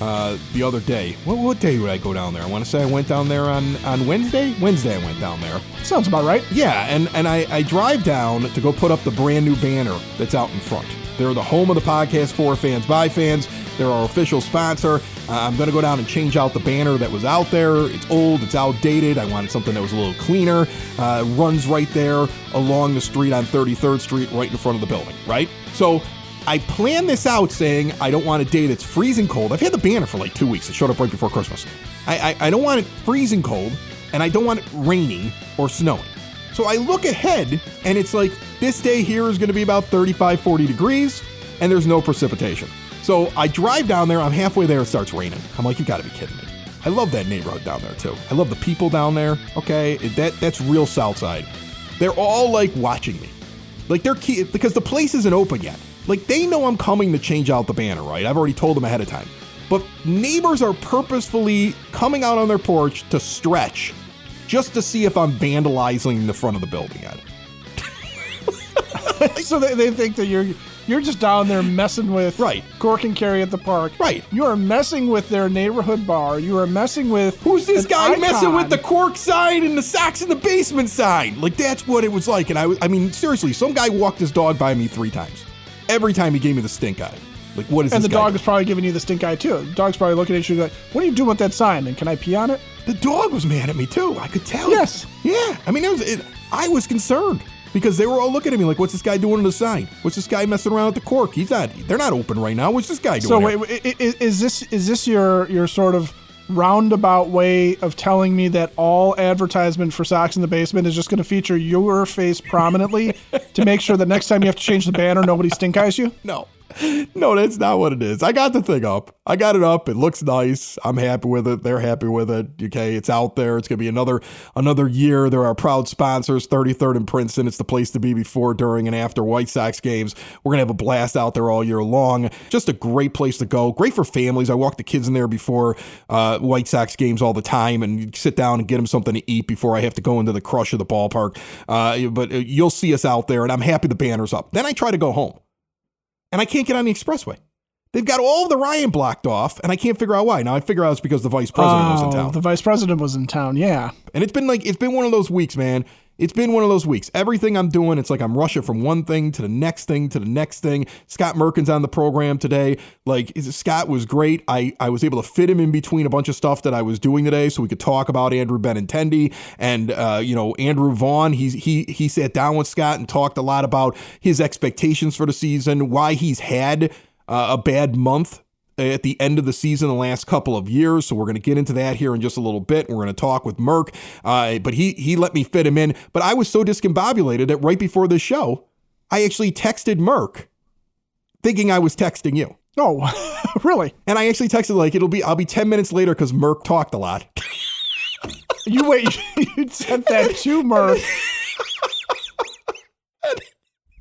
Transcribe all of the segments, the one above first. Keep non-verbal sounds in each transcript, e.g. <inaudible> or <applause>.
uh, the other day. What, what day did I go down there? I want to say I went down there on, on Wednesday. Wednesday I went down there. Sounds about right. Yeah, and, and I, I drive down to go put up the brand new banner that's out in front. They're the home of the podcast for fans by fans. They're our official sponsor. Uh, I'm going to go down and change out the banner that was out there. It's old, it's outdated. I wanted something that was a little cleaner. Uh, runs right there along the street on 33rd Street, right in front of the building, right? So I planned this out saying I don't want a day that's freezing cold. I've had the banner for like two weeks. It showed up right before Christmas. I, I, I don't want it freezing cold, and I don't want it raining or snowing. So I look ahead, and it's like this day here is going to be about 35, 40 degrees, and there's no precipitation. So I drive down there. I'm halfway there. It starts raining. I'm like, you got to be kidding me. I love that neighborhood down there too. I love the people down there. Okay, that that's real South Side. They're all like watching me, like they're key because the place isn't open yet. Like they know I'm coming to change out the banner, right? I've already told them ahead of time. But neighbors are purposefully coming out on their porch to stretch just to see if I'm vandalizing the front of the building yet. <laughs> so they, they think that you're you're just down there messing with Right. Cork and Kerry at the park. Right. You are messing with their neighborhood bar. You are messing with Who's this guy icon. messing with the cork sign and the Sox in the Basement sign? Like that's what it was like. And I, I mean, seriously, some guy walked his dog by me three times. Every time he gave me the stink eye. Like what is this? And the dog doing? is probably giving you the stink eye too. The dog's probably looking at you like, "What are you doing with that sign? And can I pee on it?" The dog was mad at me too. I could tell. Yes. Yeah. I mean, it was. It, I was concerned because they were all looking at me like, "What's this guy doing on the sign? What's this guy messing around with the cork? He's not. They're not open right now. What's this guy doing?" So wait, i- is this is this your your sort of roundabout way of telling me that all advertisement for Sox in the Basement is just going to feature your face prominently to make sure that next time you have to change the banner, nobody stink eyes you? No. No, that's not what it is. I got the thing up. I got it up. It looks nice. I'm happy with it. They're happy with it. Okay, it's out there. It's gonna be another another year. There are proud sponsors. 33rd and Princeton. It's the place to be before, during, and after White Sox games. We're gonna have a blast out there all year long. Just a great place to go. Great for families. I walk the kids in there before uh, White Sox games all the time, and sit down and get them something to eat before I have to go into the crush of the ballpark. Uh, but uh, you'll see us out there, and I'm happy the banner's up. Then I try to go home and I can't get on the expressway. They've got all of the Ryan blocked off, and I can't figure out why. Now I figure out it's because the vice president was in Oh, town, The vice president was in town. Yeah. and it's been like it's been one of those weeks, man. It's been one of those weeks. Everything I'm doing, it's like I'm rushing from one thing to the next thing to the next thing. Scott Merkin's on the program today. Like Scott was great. I I was able to fit him in between a bunch of stuff that I was doing today, so we could talk about Andrew Benintendi and uh, you know Andrew Vaughn. He's he he sat down with Scott and talked a lot about his expectations for the season, why he's had uh, a bad month at the end of the season the last couple of years. So we're going to get into that here in just a little bit. We're going to talk with Merck, uh, but he he let me fit him in. But I was so discombobulated that right before this show, I actually texted Merck, thinking I was texting you. Oh, <laughs> really? And I actually texted like it'll be I'll be ten minutes later because Merck talked a lot. You wait. <laughs> You sent that to <laughs> Murph.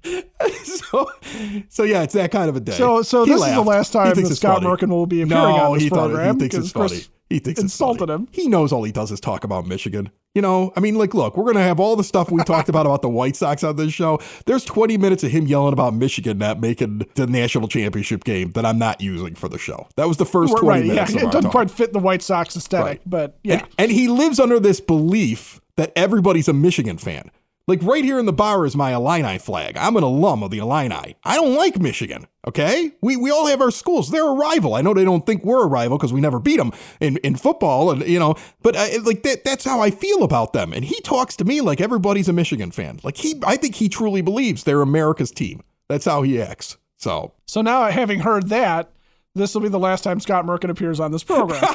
<laughs> so so yeah, it's that kind of a day. So, so He this is the last time that Scott funny. Merkin will be appearing no, on this he thought program he thinks it's funny. Chris He thinks it's insulted funny. him. He knows all he does is talk about Michigan. You know, I mean, like, look, we're gonna have all the stuff we talked about about the White Sox on this show. There's 20 minutes of him yelling about Michigan not making the national championship game that I'm not using for the show. That was the first 20 right? Yeah, minutes. of it doesn't talk. quite fit the White Sox aesthetic, Right. but yeah. And, and he lives under this belief that everybody's a Michigan fan. Like right here in the bar is my Illini flag. I'm an alum of the Illini. I don't like Michigan. Okay, we we all have our schools. They're a rival. I know they don't think we're a rival because we never beat them in, in football, and you know. But I, like that, that's how I feel about them. And he talks to me like everybody's a Michigan fan. Like he, I think he truly believes they're America's team. That's how he acts. So So now, having heard that, this will be the last time Scott Merkin appears on this program. <laughs>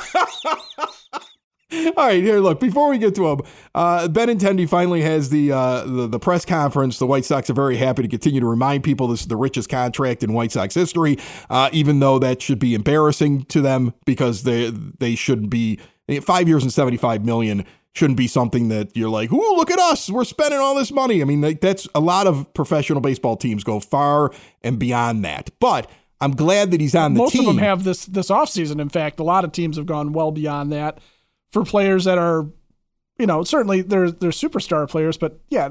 All right, here. Look, before we get to him, uh, Benintendi finally has the, uh, the the press conference. The White Sox are very happy to continue to remind people this is the richest contract in White Sox history, uh, even though that should be embarrassing to them because they they should be five years and seventy five million shouldn't be something that you're like, "Ooh, look at us, we're spending all this money." I mean, that's a lot of professional baseball teams go far and beyond that, but. I'm glad that he's on the Most team. Most of them have this this offseason. In fact, a lot of teams have gone well beyond that for players that are, you know, certainly they're they're superstar players, but yeah,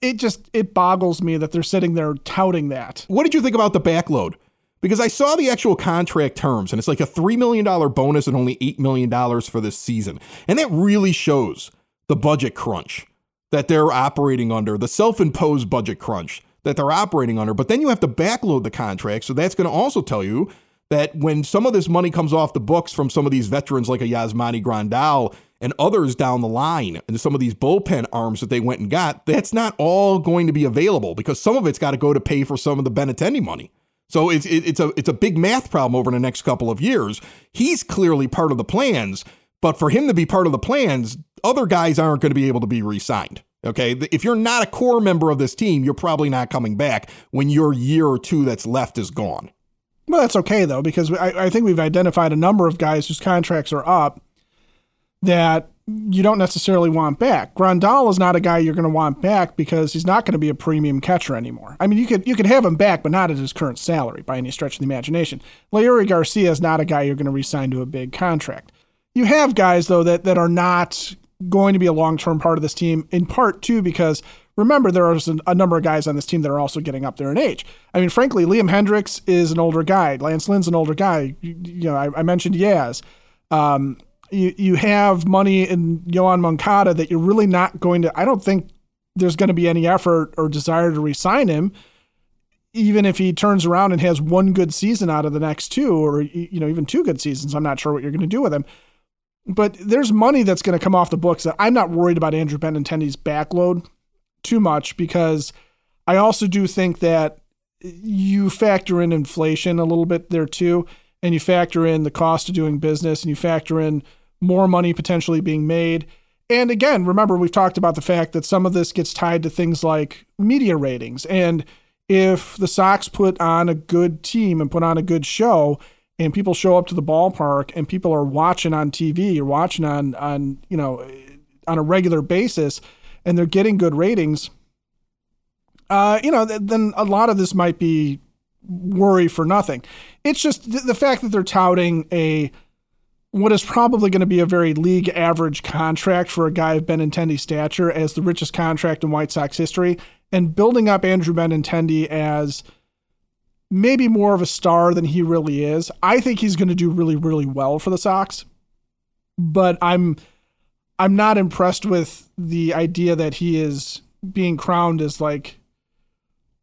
it just it boggles me that they're sitting there touting that. What did you think about the backload? Because I saw the actual contract terms, and it's like a three million dollar bonus and only eight million dollars for this season, and that really shows the budget crunch that they're operating under, the self-imposed budget crunch that they're operating under. But then you have to backload the contract, so that's going to also tell you that when some of this money comes off the books from some of these veterans like a Yasmani Grandal and others down the line and some of these bullpen arms that they went and got, that's not all going to be available because some of it's got to go to pay for some of the Benintendi money. So it's it's a it's a big math problem over the next couple of years. He's clearly part of the plans, but for him to be part of the plans, other guys aren't going to be able to be re-signed. Okay, if you're not a core member of this team, you're probably not coming back when your year or two that's left is gone. Well, that's okay though, because I, I think we've identified a number of guys whose contracts are up that you don't necessarily want back. Grandal is not a guy you're going to want back because he's not going to be a premium catcher anymore. I mean, you could you could have him back, but not at his current salary by any stretch of the imagination. Leury Garcia is not a guy you're going to resign to a big contract. You have guys though that that are not going to be a long term part of this team. In part too because remember there are a number of guys on this team that are also getting up there in age. I mean, frankly, Liam Hendriks is an older guy. Lance Lynn's an older guy. You, you know, I, I, mentioned Yaz. Um, you, you have money in Yoan Moncada that you're really not going to. I don't think there's going to be any effort or desire to resign him, even if he turns around and has one good season out of the next two, or you know, even two good seasons. I'm not sure what you're going to do with him. But there's money that's going to come off the books. That I'm not worried about Andrew Benintendi's backload too much because I also do think that you factor in inflation a little bit there too, and you factor in the cost of doing business, and you factor in more money potentially being made. And again, remember, we've talked about the fact that some of this gets tied to things like media ratings. And if the Sox put on a good team and put on a good show, and people show up to the ballpark and people are watching on TV or watching on on you know on a regular basis, and they're getting good ratings, uh, you know, th- then a lot of this might be worry for nothing. It's just th- the fact that they're touting a what is probably going to be a very league average contract for a guy of Benintendi's stature as the richest contract in White Sox history, and building up Andrew Benintendi as maybe more of a star than he really is. I think he's going to do really, really well for the Sox, but I'm I'm not impressed with the idea that he is being crowned as like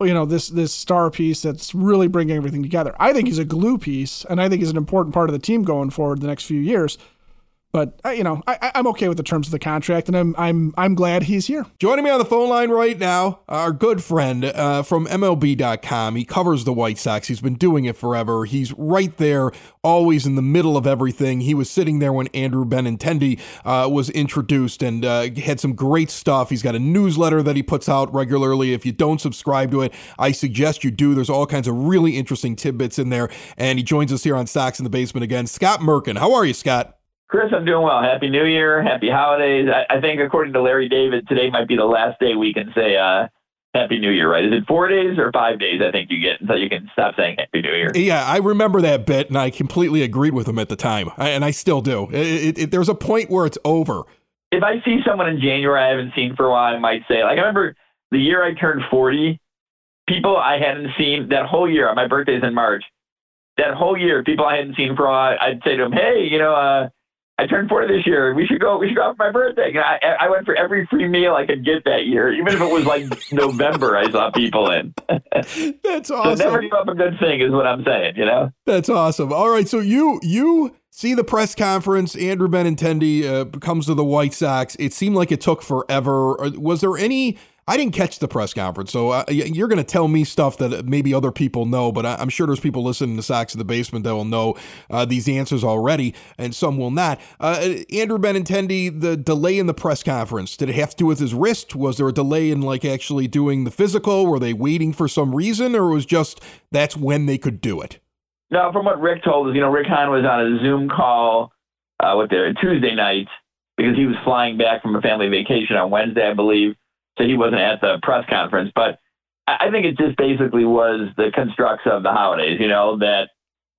you know this this star piece that's really bringing everything together. I think he's a glue piece, and I think he's an important part of the team going forward the next few years. But you know, I, am okay with the terms of the contract, and I'm I'm I'm glad he's here. Joining me on the phone line right now, our good friend uh, from MLB.com. He covers the White Sox. He's been doing it forever. He's right there, always in the middle of everything. He was sitting there when Andrew Benintendi uh, was introduced, and uh, had some great stuff. He's got a newsletter that he puts out regularly. If you don't subscribe to it, I suggest you do. There's all kinds of really interesting tidbits in there. And he joins us here on Sox in the Basement again. Scott Merkin, how are you, Scott? Chris, I'm doing well. Happy New Year. Happy holidays. I, I, think, according to Larry David, today might be the last day we can say uh, Happy New Year, right? Is it four days or five days? I think you get until you can stop saying Happy New Year. Yeah, I remember that bit, and I completely agreed with him at the time, I, and I still do. It, it, it, there's a point where it's over. If I see someone in January I haven't seen for a while, I might say, like, I remember the year I turned 40, people I hadn't seen that whole year. My birthday's in March. That whole year, people I hadn't seen for a while, I'd say to them, "Hey, you know, uh, I turned 40 this year. We should go. We should go out for my birthday. And I, I went for every free meal I could get that year, even if it was like <laughs> November. I saw people in. <laughs> That's awesome. So never give up a good thing, is what I'm saying. You know. That's awesome. All right, so you you see the press conference. Andrew Benintendi uh, comes to the White Sox. It seemed like it took forever. Was there any? I didn't catch the press conference, so uh, you're going to tell me stuff that maybe other people know, but I'm sure there's people listening to Sox in the Basement that will know uh, these answers already, and some will not. Uh, Andrew Benintendi, the delay in the press conference, did it have to do with his wrist? Was there a delay in like actually doing the physical? Were they waiting for some reason, or was just that's when they could do it? No, from what Rick told us, you know, Rick Hahn was on a Zoom call uh, with their Tuesday night because he was flying back from a family vacation on Wednesday, I believe, so he wasn't at the press conference. But I think it just basically was the constructs of the holidays, you know, that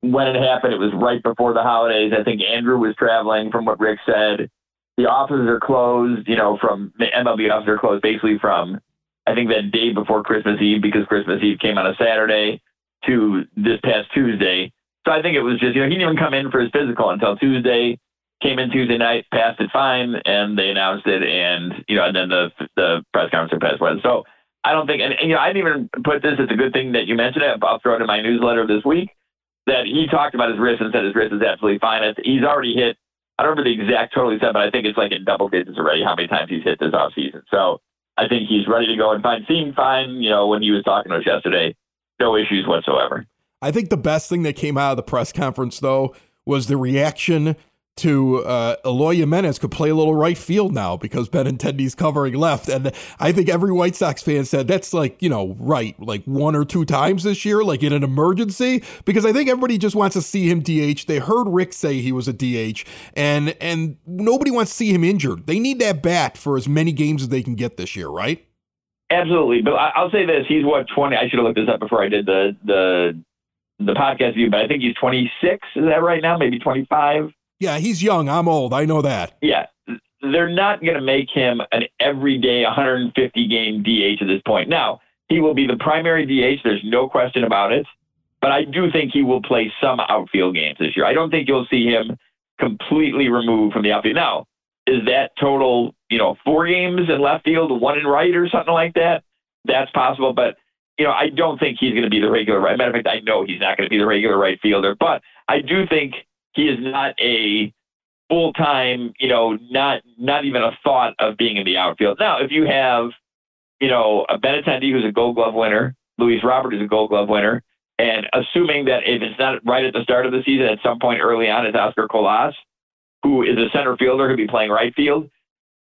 when it happened, it was right before the holidays. I think Andrew was traveling from what Rick said. The offices are closed, you know, from the MLB offices are closed basically from, I think, that day before Christmas Eve because Christmas Eve came on a Saturday to this past Tuesday. So I think it was just, you know, he didn't even come in for his physical until Tuesday. Came in Tuesday night, passed it fine, and they announced it, and you know, and then the the press conference passed Wednesday. So I don't think, and, and you know, I didn't even put this. as a good thing that you mentioned it. I'll throw it in my newsletter this week. That he talked about his wrist and said his wrist is absolutely fine. He's already hit. I don't remember the exact total he said, but I think it's like in double digits already. How many times he's hit this off season? So I think he's ready to go and fine. Seemed fine, you know, when he was talking to us yesterday. No issues whatsoever. I think the best thing that came out of the press conference, though, was the reaction to uh, Eloy Jimenez could play a little right field now because Benintendi's covering left. And I think every White Sox fan said that's like, you know, right, like one or two times this year, like in an emergency, because I think everybody just wants to see him DH. They heard Rick say he was a DH, and and nobody wants to see him injured. They need that bat for as many games as they can get this year, right? Absolutely. But I'll say this: he's what twenty. I should have looked this up before I did the the the podcast view, but I think he's 26. Is that right now? Maybe 25. Yeah, he's young. I'm old. I know that. Yeah. They're not going to make him an everyday 150 game DH at this point. Now, he will be the primary DH. There's no question about it. But I do think he will play some outfield games this year. I don't think you'll see him completely removed from the outfield. Now, is that total, you know, four games in left field, one in right, or something like that? That's possible. But, you know, I don't think he's going to be the regular right. Matter of fact, I know he's not going to be the regular right fielder. But I do think he is not a full time, you know, not not even a thought of being in the outfield. Now, if you have, you know, a Benintendi who's a Gold Glove winner, Luis Robert is a Gold Glove winner, and assuming that if it's not right at the start of the season, at some point early on, is Oscar Colas, who is a center fielder who'll be playing right field.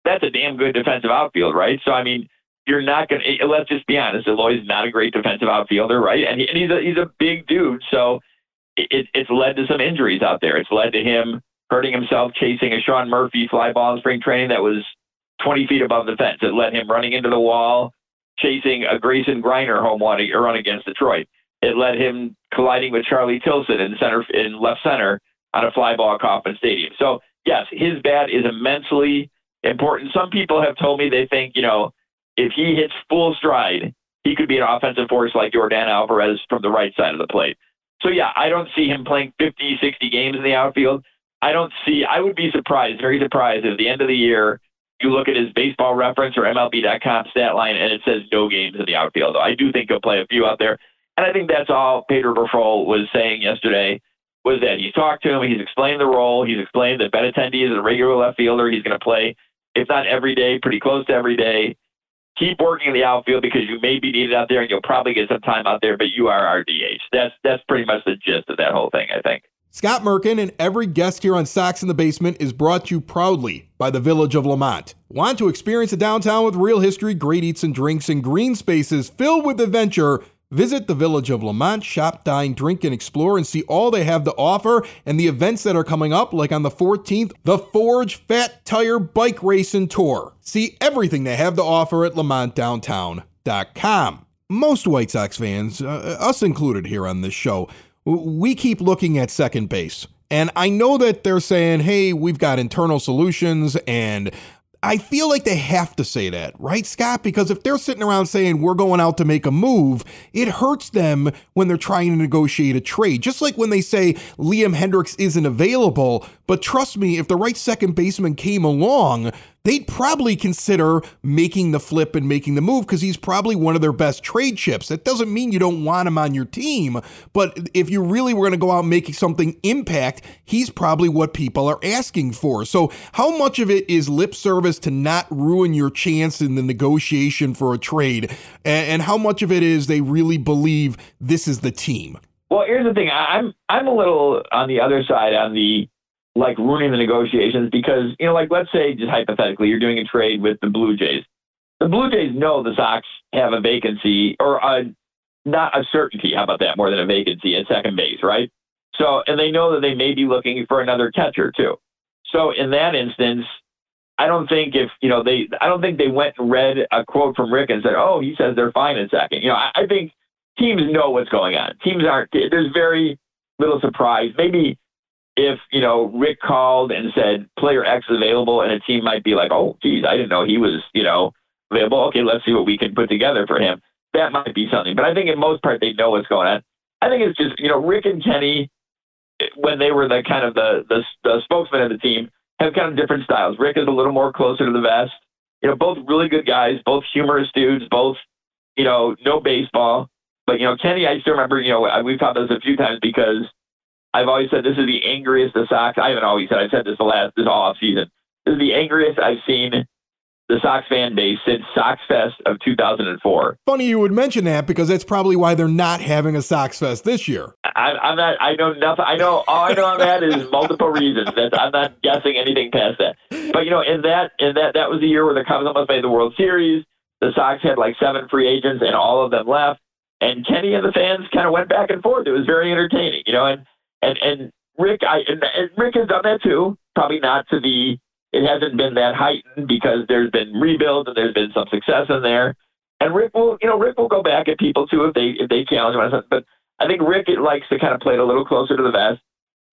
That's a damn good defensive outfield, right? So I mean, you're not going to. Eh, let's just be honest. Eloy's not a great defensive outfielder, right? And, he, and he's a he's a big dude, so it, it's led to some injuries out there. It's led to him hurting himself chasing a Sean Murphy fly ball in spring training that was 20 feet above the fence. It led him running into the wall, chasing a Grayson Greiner home run, run against Detroit. It led him colliding with Charlie Tilson in center in left center on a fly ball at Kauffman Stadium. So yes, his bat is immensely important. Some people have told me they think you know if he hits full stride, he could be an offensive force like Yordan Alvarez from the right side of the plate. So yeah, I don't see him playing 50, 60 games in the outfield. I don't see. I would be surprised, very surprised, at the end of the year you look at his baseball reference or MLB.com stat line and it says no games in the outfield. I do think he'll play a few out there, and I think that's all Pedro Grifol was saying yesterday. Was that he's talked to him, he's explained the role, he's explained that Benintendi is a regular left fielder, he's going to play, if not every day, pretty close to every day keep working in the outfield because you may be needed out there and you'll probably get some time out there, but you are our DH. That's that's pretty much the gist of that whole thing, I think. Scott Merkin and every guest here on Sox in the Basement is brought to you proudly by the Village of Lemont. Want to experience a downtown with real history, great eats and drinks, and green spaces filled with adventure? Visit the Village of Lemont, shop, dine, drink, and explore and see all they have to offer and the events that are coming up, like on the 14th, the Forge Fat Tire Bike Race and Tour. See everything they have to offer at LemontDowntown.com. Most White Sox fans, uh, us included here on this show, we keep looking at second base. And I know that they're saying, hey, we've got internal solutions and I feel like they have to say that, right, Scott? Because if they're sitting around saying we're going out to make a move, it hurts them when they're trying to negotiate a trade. Just like when they say Liam Hendriks isn't available. But trust me, if the right second baseman came along, they'd probably consider making the flip and making the move because he's probably one of their best trade chips. That doesn't mean you don't want him on your team, but if you really were going to go out make something impact, he's probably what people are asking for. So, how much of it is lip service to not ruin your chance in the negotiation for a trade, and how much of it is they really believe this is the team? Well, here's the thing. I'm I'm a little on the other side on the like ruining the negotiations because you know, like let's say just hypothetically, you're doing a trade with the Blue Jays. The Blue Jays know the Sox have a vacancy or a not a certainty. How about that? More than a vacancy at second base, right? So, and they know that they may be looking for another catcher too. So, in that instance, I don't think if you know they, I don't think they went and read a quote from Rick and said, "Oh, he says they're fine in second. You know, I, I think teams know what's going on. Teams aren't. There's very little surprise. Maybe if you know Rick called and said player X is available, and a team might be like, "Oh, geez, I didn't know he was you know available. Okay, let's see what we can put together for him." That might be something. But I think in most part they know what's going on. I think it's just you know Rick and Kenny when they were the kind of the the, the spokesman of the team have kind of different styles. Rick is a little more closer to the vest. You know, both really good guys, both humorous dudes, both you know no baseball. But you know, Kenny, I still remember. You know, we've talked about this a few times because I've always said this is the angriest the Sox. I haven't always said. I've said this the last this off season. This is the angriest I've seen the Sox fan base since Sox Fest of 2004. Funny you would mention that because that's probably why they're not having a Sox Fest this year. I, am not. I know nothing. I know all I know on that is multiple reasons. That's, I'm not guessing anything past that. But you know, in that in that that was the year where the Cubs almost made the World Series. The Sox had like seven free agents, and all of them left and Kenny and the fans kind of went back and forth. It was very entertaining, you know. And and and Rick, I and, and Rick has done that too. Probably not to the. It hasn't been that heightened because there's been rebuilds and there's been some success in there. And Rick will, you know, Rick will go back at people too if they if they challenge him. But I think Rick likes to kind of play it a little closer to the vest.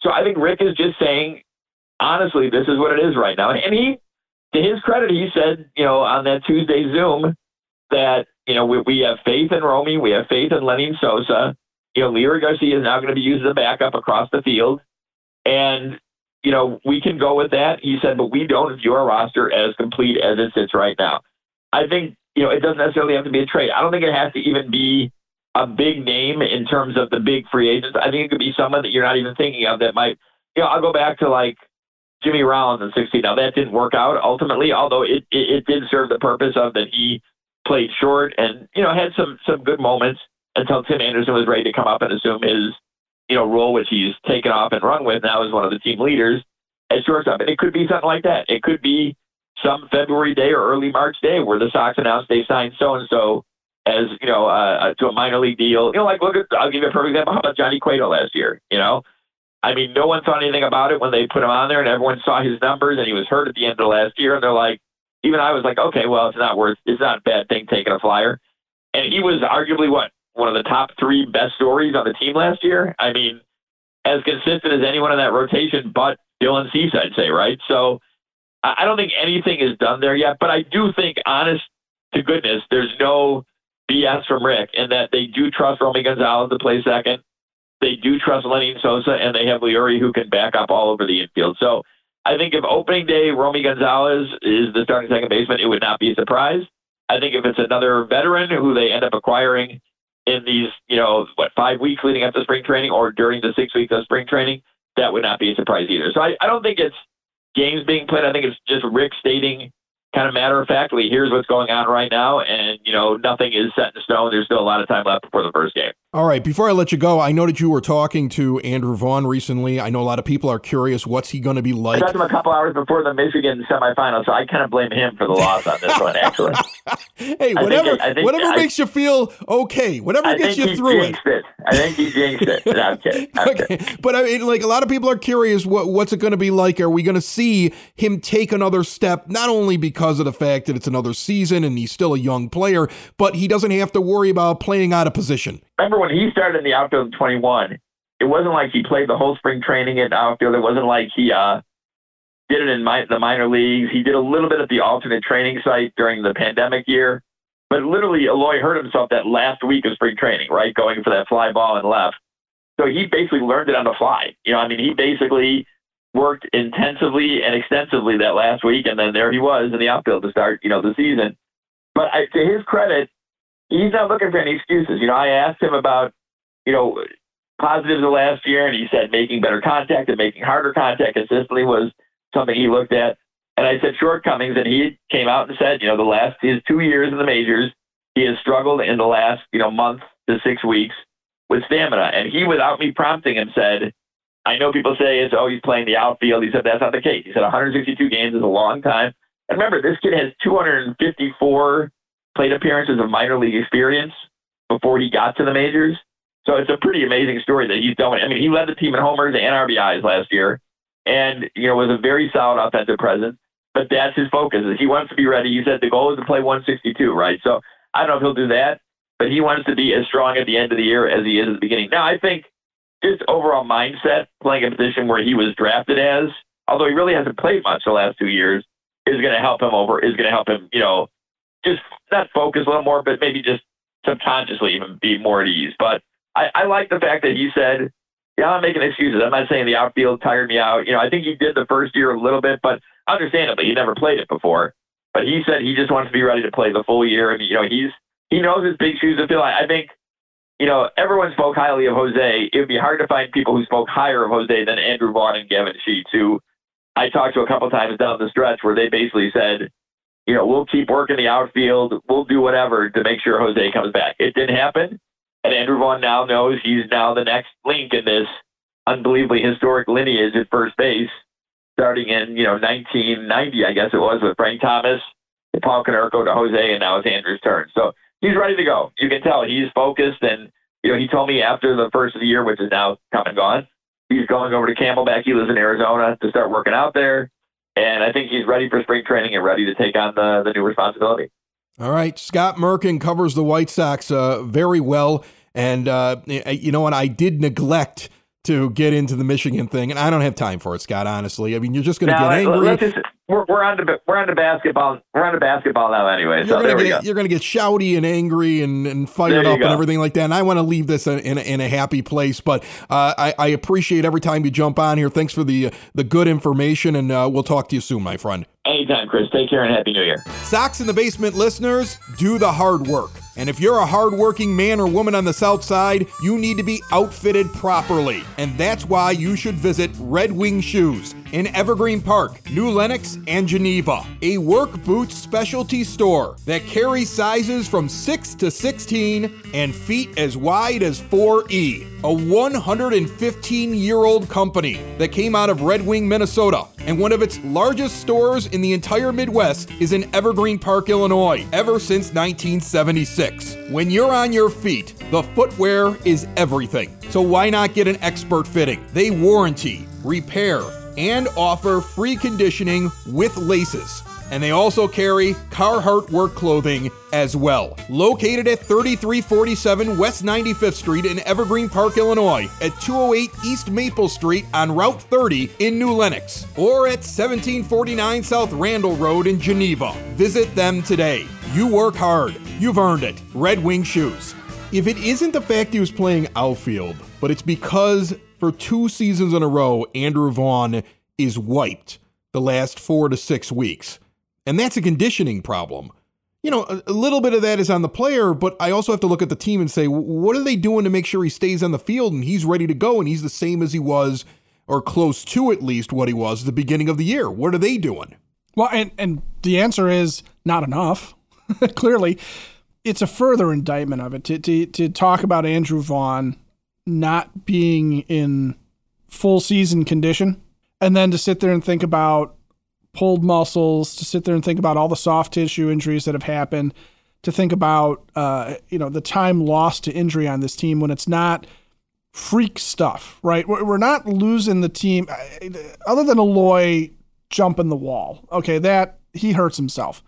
So I think Rick is just saying, honestly, this is what it is right now. And he, to his credit, he said, you know, on that Tuesday Zoom that you know, we, we have faith in Romy. We have faith in Lenyn Sosa. You know, Leury Garcia is now going to be used as a backup across the field. And, you know, we can go with that. He said, but we don't view our roster as complete as it sits right now. I think, you know, it doesn't necessarily have to be a trade. I don't think it has to even be a big name in terms of the big free agents. I think it could be someone that you're not even thinking of that might, you know, I'll go back to like Jimmy Rollins in 16. Now, that didn't work out ultimately, although it, it, it did serve the purpose of that he played short and you know had some some good moments until Tim Anderson was ready to come up and assume his you know role, which he's taken off and run with now as one of the team leaders at shortstop. And it could be something like that. It could be some February day or early March day where the Sox announced they signed so and so as you know uh, to a minor league deal. You know, like look at I'll give you a perfect example. How about Johnny Cueto last year? You know. I mean, no one thought anything about it when they put him on there, and everyone saw his numbers, and he was hurt at the end of last year, and they're like, even I was like, okay, well, it's not worth, it's not a bad thing taking a flyer. And he was arguably what one of the top three best stories on the team last year. I mean, as consistent as anyone in that rotation, but Dylan Cease, I'd say, right? So I don't think anything is done there yet, but I do think, honest to goodness, there's no BS from Rick in that they do trust Romy Gonzalez to play second. They do trust Lenyn Sosa, and they have Leury who can back up all over the infield. So I think if opening day Romy Gonzalez is the starting second baseman, it would not be a surprise. I think if it's another veteran who they end up acquiring in these, you know, what, five weeks leading up to spring training or during the six weeks of spring training, that would not be a surprise either. So I, I don't think it's games being played. I think it's just Rick stating kind of matter of factly, here's what's going on right now, and you know nothing is set in stone. There's still a lot of time left before the first game. All right, before I let you go, I know that you were talking to Andrew Vaughn recently. I know a lot of people are curious. What's he going to be like? I talked to him a couple hours before the Michigan semifinal, so I kind of blame him for the loss on this one. Actually, <laughs> hey, whatever, think, think, whatever I, makes you feel okay, whatever I gets you through it. it. I think he jinxed it. No, I'm kidding. I'm okay. Kidding. But I mean, like a lot of people are curious. What what's it going to be like? Are we going to see him take another step? Not only because of the fact that it's another season and he's still a young player, but he doesn't have to worry about playing out of position remember when he started in the outfield in 21, it wasn't like he played the whole spring training in the outfield. It wasn't like he uh, did it in my, the minor leagues. He did a little bit at the alternate training site during the pandemic year. But literally, Eloy hurt himself that last week of spring training, right? Going for that fly ball and left. So he basically learned it on the fly. You know, I mean, he basically worked intensively and extensively that last week, and then there he was in the outfield to start, you know, the season. But I, to his credit, he's not looking for any excuses. You know, I asked him about, you know, positives of last year, and he said making better contact and making harder contact consistently was something he looked at. And I said shortcomings, and he came out and said, you know, the last his two years in the majors, he has struggled in the last, you know, month to six weeks with stamina. And he, without me prompting him, said, I know people say it's oh he's playing the outfield. He said that's not the case. He said 162 games is a long time. And remember, this kid has 254 plate appearances of minor league experience before he got to the majors. So it's a pretty amazing story that he's doing. I mean, he led the team in homers and RBIs last year, and you know was a very solid offensive presence. But that's his focus. Is he wants to be ready. He said the goal is to play 162, right? So I don't know if he'll do that, but he wants to be as strong at the end of the year as he is at the beginning. Now I think his overall mindset, playing a position where he was drafted as, although he really hasn't played much the last two years, is going to help him over. Is going to help him, you know, just not focus a little more, but maybe just subconsciously even be more at ease. But I, I like the fact that he said, "Yeah, I'm making excuses. I'm not saying the outfield tired me out. You know, I think he did the first year a little bit, but understandably, he never played it before. But he said he just wants to be ready to play the full year, and you know, he's he knows his big shoes to fill. I, I think." You know, everyone spoke highly of Jose. It would be hard to find people who spoke higher of Jose than Andrew Vaughn and Gavin Sheets, who I talked to a couple times down the stretch where they basically said, you know, we'll keep working the outfield. We'll do whatever to make sure Jose comes back. It didn't happen. And Andrew Vaughn now knows he's now the next link in this unbelievably historic lineage at first base, starting in, you know, 1990, I guess it was, with Frank Thomas, Paul Konerko to Jose, and now it's Andrew's turn. So he's ready to go. You can tell he's focused. And, you know, he told me after the first of the year, which is now come and gone, he's going over to Camelback. He lives in Arizona to start working out there. And I think he's ready for spring training and ready to take on the, the new responsibility. All right. Scott Merkin covers the White Sox uh, very well. And uh, you know what? I did neglect to get into the Michigan thing, and I don't have time for it, Scott. Honestly, I mean, you're just going to get angry. Just, we're, we're on to we're on to basketball. We're on to basketball now, anyway. So you're going to get shouty and angry and, and fired up go. and everything like that. And I want to leave this in, in, a, in a happy place. But uh, I, I, appreciate every time you jump on here. Thanks for the the good information, and uh, we'll talk to you soon, my friend. Anytime, Chris. Take care and happy New Year. Sox in the Basement listeners, do the hard work. And if you're a hardworking man or woman on the South Side, you need to be outfitted properly. And that's why you should visit Red Wing Shoes in Evergreen Park, New Lenox, and Geneva. A work boots specialty store that carries sizes from 6 to 16 and feet as wide as 4E. A 115 year old company that came out of Red Wing, Minnesota. And one of its largest stores in the entire Midwest is in Evergreen Park, Illinois, ever since 1976. When you're on your feet, the footwear is everything. So why not get an expert fitting? They warranty, repair, and offer free conditioning with laces. And they also carry Carhartt work clothing as well. Located at 3347 West 95th Street in Evergreen Park, Illinois, at 208 East Maple Street on Route 30 in New Lenox, or at 1749 South Randall Road in Geneva. Visit them today. You work hard. You've earned it. Red Wing Shoes. If it isn't the fact he was playing outfield, but it's because for two seasons in a row, Andrew Vaughn is wiped the last four to six weeks. And that's a conditioning problem. You know, a, little bit of that is on the player, but I also have to look at the team and say, what are they doing to make sure he stays on the field and he's ready to go and he's the same as he was, or close to at least what he was at the beginning of the year? What are they doing? Well, and, and the answer is not enough. <laughs> Clearly, it's a further indictment of it to, to, to talk about Andrew Vaughn not being in full season condition, and then to sit there and think about pulled muscles, to sit there and think about all the soft tissue injuries that have happened, to think about uh, you know the time lost to injury on this team when it's not freak stuff, right? We're not losing the team other than Eloy jumping the wall. Okay, that he hurts himself.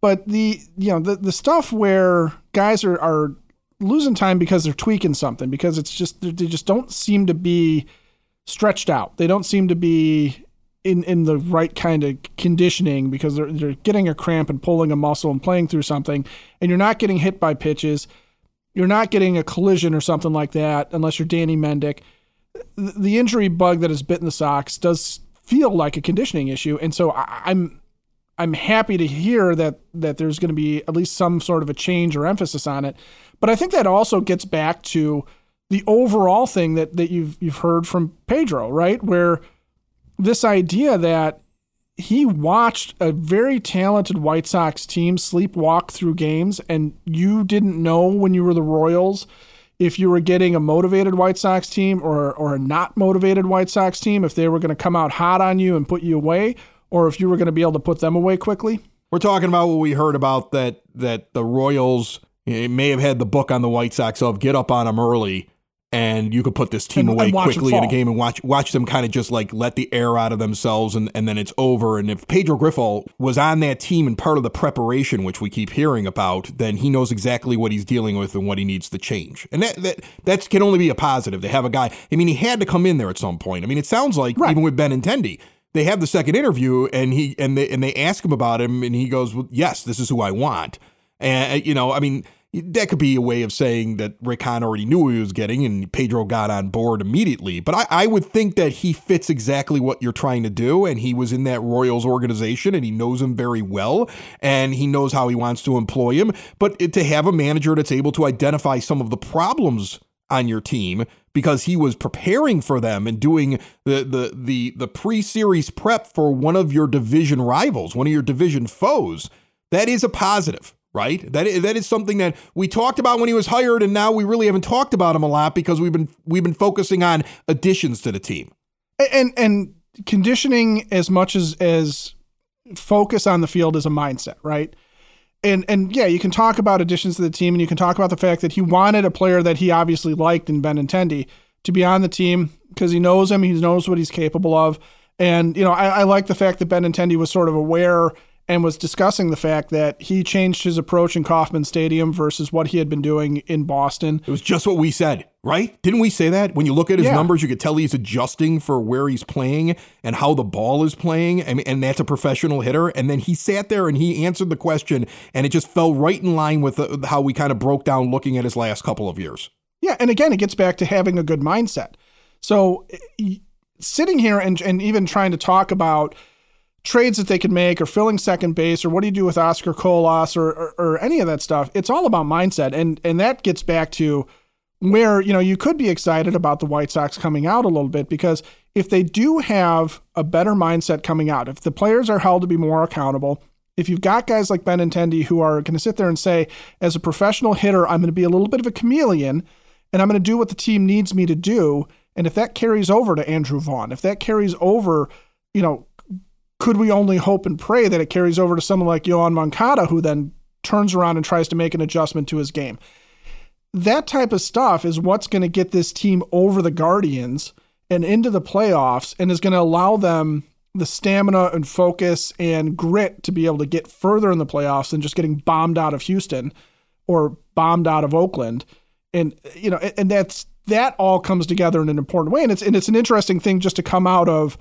But the you know the the stuff where guys are are losing time because they're tweaking something because it's just they just don't seem to be stretched out. They don't seem to be in in the right kind of conditioning because they're they're getting a cramp and pulling a muscle and playing through something, and you're not getting hit by pitches. You're not getting a collision or something like that unless you're Danny Mendick. the injury bug that has bitten the Sox does feel like a conditioning issue, and so I'm I'm happy to hear that that there's going to be at least some sort of a change or emphasis on it. But I think that also gets back to the overall thing that that you've you've heard from Pedro, right? Where this idea that he watched a very talented White Sox team sleepwalk through games, and you didn't know when you were the Royals if you were getting a motivated White Sox team or or a not motivated White Sox team, if they were going to come out hot on you and put you away, or if you were going to be able to put them away quickly. We're talking about what we heard about that that the Royals may have had the book on the White Sox of get up on them early and you could put this team And- away and quickly in a game and watch watch them kind of just like let the air out of themselves and, and then it's over. And if Pedro Grifol was on that team and part of the preparation, which we keep hearing about, then he knows exactly what he's dealing with and what he needs to change. And that that that can only be a positive to have a guy. I mean, he had to come in there at some point. I mean, it sounds like Right. even with Benintendi, they have the second interview and he and they and they ask him about him and he goes, well, "Yes, this is who I want." And you know, I mean, that could be a way of saying that Rick Hahn already knew what he was getting and Pedro got on board immediately. But I, I would think that he fits exactly what you're trying to do. And he was in that Royals organization and he knows him very well and he knows how he wants to employ him. But to have a manager that's able to identify some of the problems on your team because he was preparing for them and doing the the the the pre-series prep for one of your division rivals, one of your division foes. That is a positive, right? That is, that is something that we talked about when he was hired and now we really haven't talked about him a lot because we've been we've been focusing on additions to the team. and and conditioning as much as as focus on the field is a mindset, right? And and yeah, you can talk about additions to the team, and you can talk about the fact that he wanted a player that he obviously liked in Benintendi to be on the team because he knows him, he knows what he's capable of, and you know I, I like the fact that Benintendi was sort of aware and was discussing the fact that he changed his approach in Kauffman Stadium versus what he had been doing in Boston. It was just what we said, right? Didn't we say that? When you look at his Yeah. numbers, you could tell he's adjusting for where he's playing and how the ball is playing. I mean, and that's a professional hitter. And then he sat there and he answered the question, and it just fell right in line with uh, how we kind of broke down looking at his last couple of years. Yeah, and again, it gets back to having a good mindset. So sitting here and and even trying to talk about trades that they could make or filling second base or what do you do with Oscar Colas or, or or any of that stuff, it's all about mindset. And and that gets back to where, you know, you could be excited about the White Sox coming out a little bit because if they do have a better mindset coming out, if the players are held to be more accountable, if you've got guys like Benintendi who are going to sit there and say, as a professional hitter, I'm going to be a little bit of a chameleon and I'm going to do what the team needs me to do. And if that carries over to Andrew Vaughn, if that carries over, you know, could we only hope and pray that it carries over to someone like Yoan Moncada, who then turns around and tries to make an adjustment to his game? That type of stuff is what's going to get this team over the Guardians and into the playoffs and is going to allow them the stamina and focus and grit to be able to get further in the playoffs than just getting bombed out of Houston or bombed out of Oakland. And you know, and- that's that all comes together in an important way. And it's and it's an interesting thing just to come out of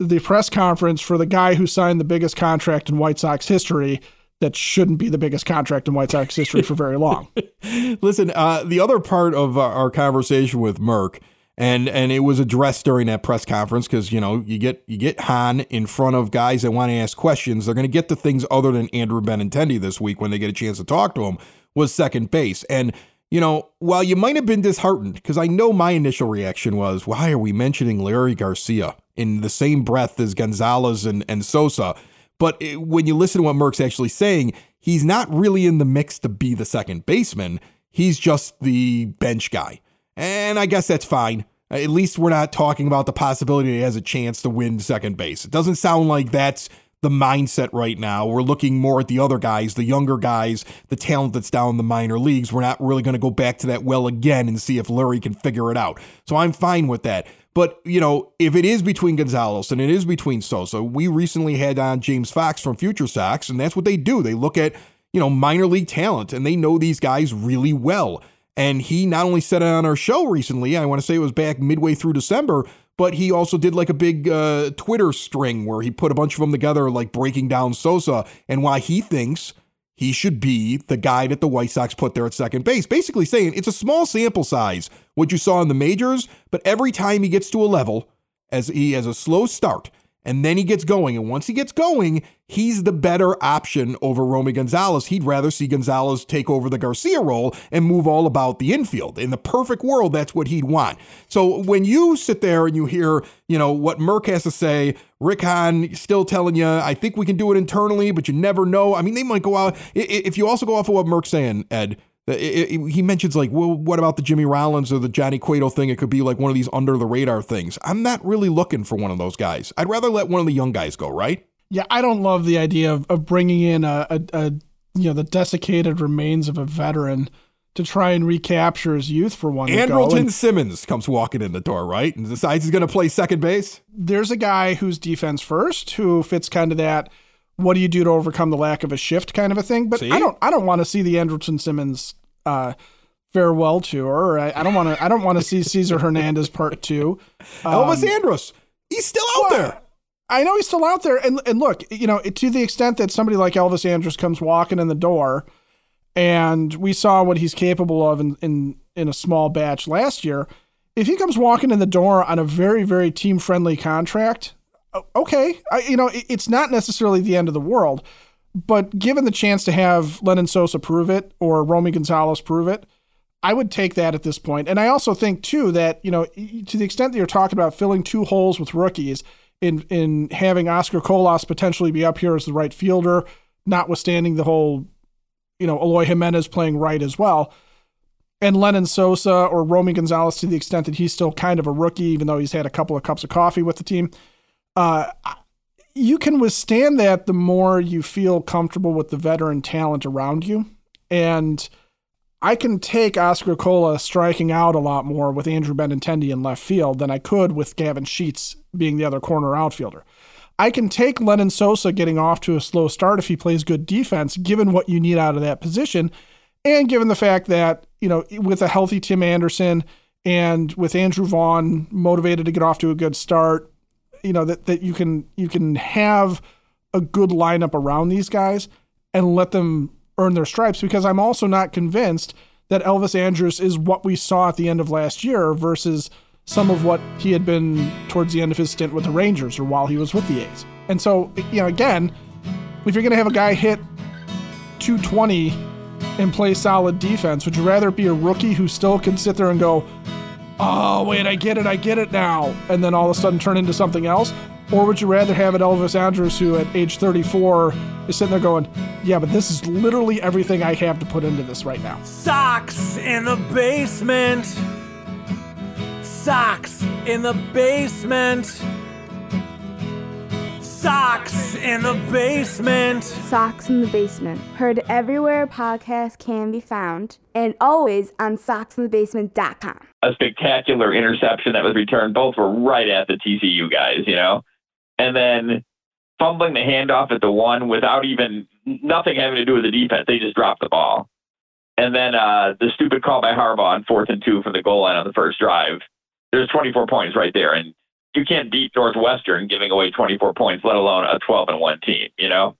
the press conference for the guy who signed the biggest contract in White Sox history that shouldn't be the biggest contract in White Sox history for very long. <laughs> Listen, uh, the other part of our, our conversation with Merck, and and it was addressed during that press conference because you know you get you get Hahn in front of guys that want to ask questions. They're going to get to things other than Andrew Benintendi this week when they get a chance to talk to him. Was second base, and you know while you might have been disheartened because I know my initial reaction was, why are we mentioning Leury Garcia in the same breath as Gonzalez and and Sosa? But it, when you listen to what Merck's actually saying, he's not really in the mix to be the second baseman. He's just the bench guy. And I guess that's fine. At least we're not talking about the possibility he has a chance to win second base. It doesn't sound like that's the mindset right now. We're looking more at the other guys, the younger guys, the talent that's down in the minor leagues. We're not really going to go back to that well again and see if Leury can figure it out. So I'm fine with that. But, you know, if it is between Gonzalez and it is between Sosa, we recently had on James Fox from Future Sox, and that's what they do. They look at, you know, minor league talent and they know these guys really well. And he not only said it on our show recently, I want to say it was back midway through December, but he also did like a big uh, Twitter string where he put a bunch of them together, like breaking down Sosa and why he thinks he should be the guy that the White Sox put there at second base. Basically saying it's a small sample size, what you saw in the majors, but every time he gets to a level, as he has a slow start, and then he gets going. And once he gets going, he's the better option over Romy Gonzalez. He'd rather see Gonzalez take over the Garcia role and move all about the infield. In the perfect world, that's what he'd want. So when you sit there and you hear, you know, what Merck has to say, Rick Hahn still telling you, I think we can do it internally, but you never know. I mean, they might go out. If you also go off of what Merck's saying, Ed, it, it, he mentions like, well, what about the Jimmy Rollins or the Johnny Cueto thing? It could be like one of these under the radar things. I'm not really looking for one of those guys. I'd rather let one of the young guys go, right? Yeah, I don't love the idea of, of bringing in a, a, a you know the desiccated remains of a veteran to try and recapture his youth for one. Andrelton Simmons comes walking in the door, right, and decides he's going to play second base. There's a guy who's defense first, who fits kind of that what do you do to overcome the lack of a shift kind of a thing. But see? I don't I don't want to see the Andrelton Simmons uh, farewell tour. I, I don't want to I don't want to see Cesar <laughs> Hernandez part two. Um, Elvis Andrus, he's still out well, there. I know he's still out there, and and look, you know, to the extent that somebody like Elvis Andrus comes walking in the door, and we saw what he's capable of in in in a small batch last year. If he comes walking in the door on a very very team friendly contract, okay, I, you know, it's not necessarily the end of the world, but given the chance to have Lenyn Sosa prove it or Romy Gonzalez prove it, I would take that at this point. And I also think too that you know, to the extent that you're talking about filling two holes with rookies, in in having Oscar Colas potentially be up here as the right fielder, notwithstanding the whole, you know, Eloy Jimenez playing right as well. And Lenyn Sosa or Romy Gonzalez to the extent that he's still kind of a rookie, even though he's had a couple of cups of coffee with the team uh, you can withstand that the more you feel comfortable with the veteran talent around you. And I can take Oscar Colas striking out a lot more with Andrew Benintendi in left field than I could with Gavin Sheets being the other corner outfielder. I can take Lenyn Sosa getting off to a slow start if he plays good defense, given what you need out of that position, and given the fact that, you know, with a healthy Tim Anderson and with Andrew Vaughn motivated to get off to a good start, you know that that you can you can have a good lineup around these guys and let them earn their stripes because I'm also not convinced that Elvis Andrus is what we saw at the end of last year versus some of what he had been towards the end of his stint with the Rangers or while he was with the A's. And so, you know, again, if you're going to have a guy hit 220 and play solid defense, would you rather it be a rookie who still can sit there and go, oh, wait, I get it, I get it now, and then all of a sudden turn into something else? Or would you rather have it Elvis Andrus who at age 34 is sitting there going, yeah, but this is literally everything I have to put into this right now? Sox in the Basement. Sox in the Basement. Sox in the Basement. Sox in the Basement. Heard everywhere podcasts can be found, and always on soxinthebasement.com. A spectacular interception that was returned. Both were right at the TCU guys, you know, and then fumbling the handoff at the one without even nothing having to do with the defense. They just dropped the ball. And then uh, the stupid call by Harbaugh on fourth and two from the goal line on the first drive. There's 24 points right there, and you can't beat Northwestern giving away 24 points, let alone a 12 and one team. You know,